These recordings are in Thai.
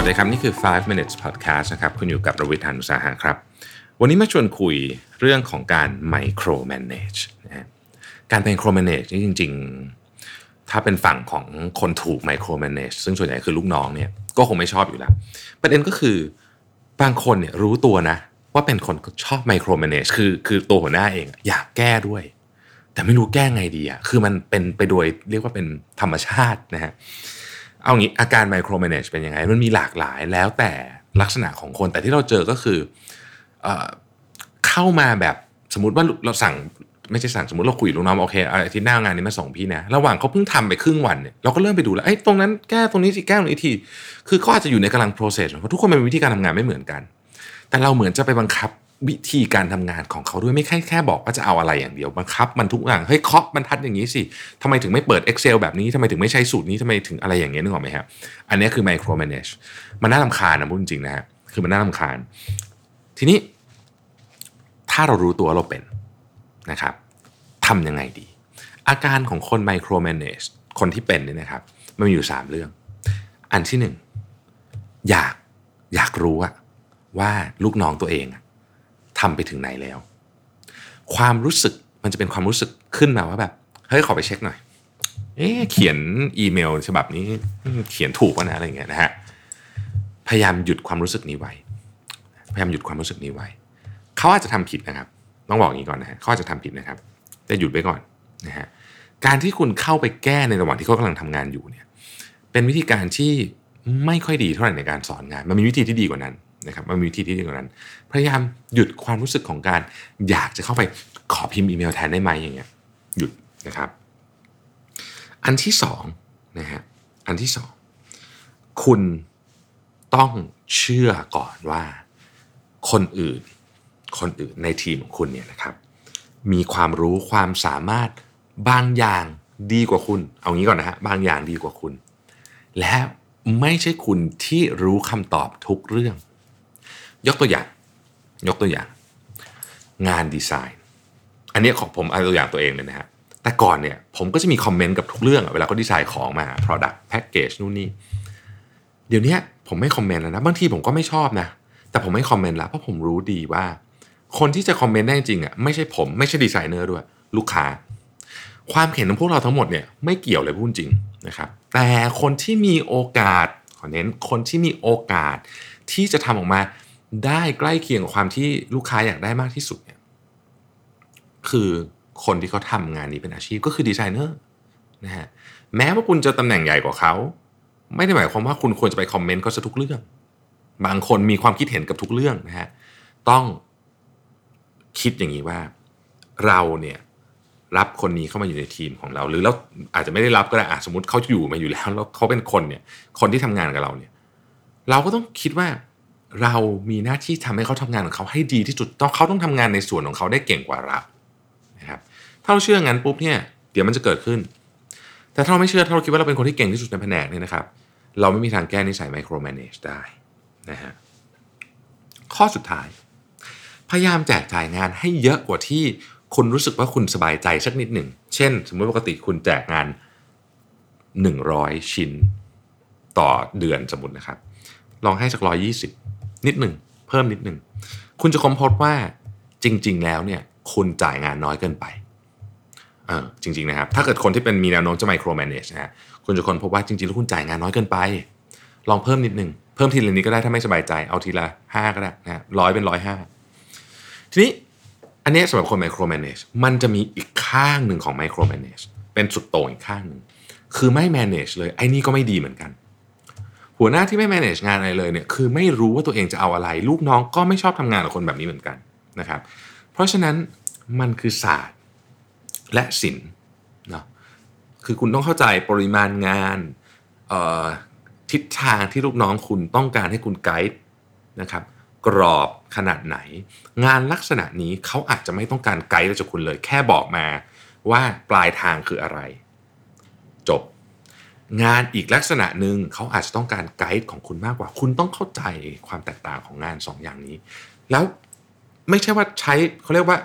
วัสดีครับ นี่คือ 5 minutes podcast นะครับ คุณอยู่กับระวิทยานุสาหะครับ วันนี้มาชวนคุยเรื่องของการ micro manage นะการ micro manage นี่จริง ๆ ถ้าเป็นฝั่งของคนถูก micro manage ซึ่งส่วนใหญ่คือลูกน้องเนี่ยก็คงไม่ชอบอยู่แล้ว ประเด็นก็คือบางคนเนี่ยรู้ตัวนะ ว่าเป็นคนชอบ micro manage คือคือตัวหัวหน้าเองอยากแก้ด้วย แต่ไม่รู้แก้ไงดีอะคือมันเป็นไปโดยเรียกว่าเป็นธรรมชาตินะฮะ เอางี้อาการ micromanage เป็นยังไง มันมีหลากหลายแล้วแต่ลักษณะของคนแต่ที่เราเจอก็คือเอเข้ามาแบบสมมติว่าเราสั่งไม่ใช่สั่งสมมติเราคุยลูกน้องโอเคอาทิตย์หน้างานนี้มาส่งพี่นะระหว่างเขาเพิ่งทำไปครึ่งวันเนี่ยเราก็เริ่มไปดูแล้วไอ้ตรงนั้นแก้ตรงนี้สิแก้ตรงนี้ที คือเขาอาจจะอยู่ในกำลัง process เพราะทุกคนมันมีวิธีการทำงานไม่เหมือนกัน แต่เราเหมือนจะไปบังคับ วิธีการทำงานของเขาด้วยไม่แค่แค่บอกว่าจะเอาอะไรอย่างเดียวบังคับ มันทุกอย่างเฮ้ยเคาะบรรทัดอย่างนี้สิทำไมถึงไม่เปิด Excel แบบนี้ทำไมถึงไม่ใช้สูตรนี้ทำไมถึงอะไรอย่างเงี้ยนึกออกไหมครับอันนี้คือ micro manage มันน่าลำคาญนะพูดจริงๆนะฮะคือมันน่าลำคาญ ทีนี้ ถ้าเรารู้ตัวเราเป็นนะครับทำยังไงดี อาการของคน micro manage คนที่เป็นเนี่ยนะครับ มันมีอยู่ 3 เรื่อง อันที่หนึ่งอยากอยากรู้ว่าลูกน้องตัวเอง ทำไปถึงไหนแล้ว ความรู้สึกมันจะเป็นความรู้สึกขึ้นมาว่าแบบเฮ้ยขอไปเช็คหน่อย เอ๊เขียนอีเมลฉบับนี้เขียนถูกวะนะอะไรเงี้ยนะฮะพยายามหยุดความรู้สึกนี้ไว้ พยายามหยุดความรู้สึกนี้ไว้ เขาอาจจะทำผิดนะครับ ต้องบอกอย่างนี้ก่อนนะฮะเขาอาจจะทำผิดนะครับ แต่หยุดไว้ก่อนนะฮะการที่คุณเข้าไปแก้ในระหว่างที่เขากำลังทำงานอยู่เนี่ย เป็นวิธีการที่ไม่ค่อยดีเท่าไหร่ในการสอนงาน มันมีวิธีที่ดีกว่านั้น นะครับมันมีวิธีที่ดีกว่านั้น พยายามหยุดความรู้สึกของการ อยากจะเข้าไปขอพิมพ์อีเมลแทนได้ไหมอย่างเงี้ยหยุดนะครับ อันที่สองนะฮะอันที่สองคุณต้องเชื่อก่อนว่าคนอื่น คนอื่นในทีมของคุณเนี่ยนะครับ มีความรู้ความสามารถบางอย่างดีกว่าคุณ เอางี้ก่อนนะฮะบางอย่างดีกว่าคุณ และไม่ใช่คุณที่รู้คำตอบทุกเรื่อง ยกตัวอย่าง ยกตัวอย่าง งานดีไซน์ อันนี้ของผมเอาตัวอย่างตัวเองเลยนะฮะแต่ก่อนเนี่ยผมก็จะมีคอมเมนต์กับทุกเรื่องเวลาเขาดีไซน์ของมา product package นู่นนี่เดี๋ยวนี้ผมไม่คอมเมนต์แล้วนะบางทีผมก็ไม่ชอบนะ แต่ผมไม่คอมเมนต์แล้วเพราะผมรู้ดีว่า คนที่จะคอมเมนต์ได้จริงอะไม่ใช่ผมไม่ใช่ดีไซเนอร์ด้วย ลูกค้า ความเห็นของพวกเราทั้งหมดเนี่ยไม่เกี่ยวเลยพูดจริงนะครับแต่คนที่มีโอกาสขอเน้นคนที่มีโอกาสที่จะทำออกมา ได้ใกล้เคียงกับความที่ลูกค้าอยากได้มากที่สุดเนี่ยคือคนที่เขาทำงานนี้เป็นอาชีพก็คือดีไซเนอร์นะฮะแม้ว่าคุณจะตำแหน่งใหญ่กว่าเขา ไม่ได้หมายความว่าคุณควรจะไปคอมเมนต์เขาซะทุกเรื่อง บางคนมีความคิดเห็นกับทุกเรื่องนะฮะต้องคิดอย่างนี้ว่า เราเนี่ยรับคนนี้เข้ามาอยู่ในทีมของเรา หรือเราอาจจะไม่ได้รับก็ได้สมมติเขาอยู่มาอยู่แล้วแล้วเขาเป็นคนเนี่ยคนที่ทำงานกับเราเนี่ย เราก็ต้องคิดว่า เรามีหน้าที่ทำให้เขาทำงานของเขาให้ดีที่สุดต้องเขาต้องทำงานในส่วนของเขาได้เก่งกว่าเรานะครับถ้าเราเชื่องั้นปุ๊บเนี่ยเดี๋ยวมันจะเกิดขึ้น แต่ถ้าเราไม่เชื่อถ้าเราคิดว่าเราเป็นคนที่เก่งที่สุดในแผนกเนี่ยนะครับ เราไม่มีทางแก้นิสัยไมโครแมネจได้นะฮะข้อสุดท้าย พยายามแจกจ่ายงานให้เยอะกว่าที่คุณรู้สึกว่าคุณสบายใจสักนิดหนึ่ง เช่น สมมติปกติคุณแจกงาน 100 ชิ้นต่อเดือนสมมตินะครับ ลองให้สักร้อยยี่สิบ นิดหนึ่งเพิ่มนิดหนึ่งคุณจะคมนพบว่าจริง ๆ แล้วเนี่ยคุณจ่ายงานน้อยเกินไปเออจริง ๆ นะครับ ถ้าเกิดคนที่เป็นมีแนวโน้มจะไมโครแมネจนะฮะคุณจะคนพบว่าจริง ๆ แล้วคุณจ่ายงานน้อยเกินไป ลองเพิ่มนิดหนึ่งเพิ่มทีละนิดก็ได้ถ้าไม่สบายใจเอาทีละห้าก็ได้นะร้อยเป็นร้อยห้าทีนี้อันนี้สำหรับคนไมโครแมネจมันจะมีอีกข้างหนึ่งของไมโครแมเนจเป็นสุดโต่งอีกข้างหนึ่งคือไม่แมเนจเลยไอ้นี่ก็ไม่ดีเหมือนกัน หัวหน้าที่ไม่ manage งานอะไรเลยเนี่ยคือไม่รู้ว่าตัวเองจะเอาอะไร ลูกน้องก็ไม่ชอบทำงานกับคนแบบนี้เหมือนกันนะครับ เพราะฉะนั้นมันคือศาสตร์และศิลป์เนาะคือคุณต้องเข้าใจปริมาณงานทิศทางที่ลูกน้องคุณต้องการให้คุณไกด์นะครับกรอบขนาดไหน งานลักษณะนี้เขาอาจจะไม่ต้องการไกด์จากคุณเลย แค่บอกมาว่าปลายทางคืออะไร งานอีกลักษณะหนึ่งเขาอาจจะต้องการไกด์ของคุณมากกว่า คุณต้องเข้าใจความแตกต่างของงาน2ออย่างนี้ แล้วไม่ใช่ว่าใช้เขาเรียกว่า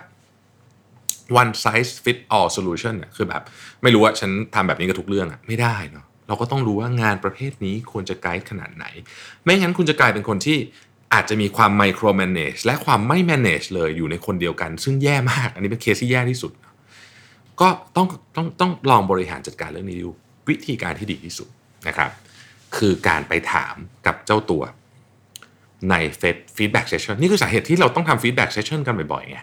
one size fit all solution เนี่ยคือแบบ ไม่รู้ว่าฉันทำแบบนี้กับทุกเรื่องอะไม่ได้เนาะเราก็ต้องรู้ว่างานประเภทนี้ควรจะไกด์ขนาดไหน ไม่งั้นคุณจะกลายเป็นคนที่อาจจะมีความไมโครแมネจและความไม่แมネจเลยอยู่ในคนเดียวกัน ซึ่งแย่มาก อันนี้เป็นเคสที่แย่ที่สุด ก็ต้องต้องต้องลองบริหารจัดการเรื่องนี้ดู วิธีการที่ดีที่สุดนะครับ คือการไปถามกับเจ้าตัวในเฟ feedback session นี่คือสาเหตุที่เราต้องทำ feedback session กันบ่อยๆไง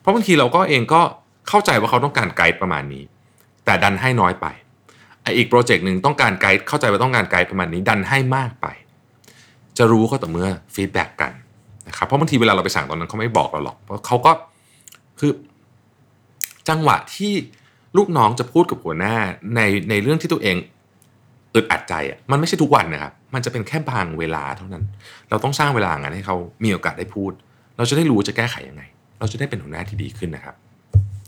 เพราะบางทีเราก็เองก็เข้าใจว่าเขาต้องการไกด์ประมาณนี้ แต่ดันให้น้อยไปอีกโปรเจกต์หนึ่งต้องการไกด์เข้าใจว่าต้องการไกด์ประมาณนี้ดันให้มากไป จะรู้ก็ต่อเมื่อ feedback กันนะครับเพราะบางทีเวลาเราไปสั่งตอนนั้นเขาไม่บอกเราหรอกเพราะเขาก็คือจังหวะที่ ลูกน้องจะพูดกับหัวหน้าในในเรื่องที่ตัวเองอึดอัดใจอะมันไม่ใช่ทุกวันนะครับ มันจะเป็นแค่บางเวลาเท่านั้น เราต้องสร้างเวลางั้นให้เขามีโอกาสได้พูด เราจะได้รู้จะแก้ไขยังไง เราจะได้เป็นหัวหน้าที่ดีขึ้นนะครับ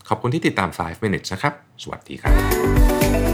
ขอบคุณที่ติดตาม 5 minutes นะครับ สวัสดีครับ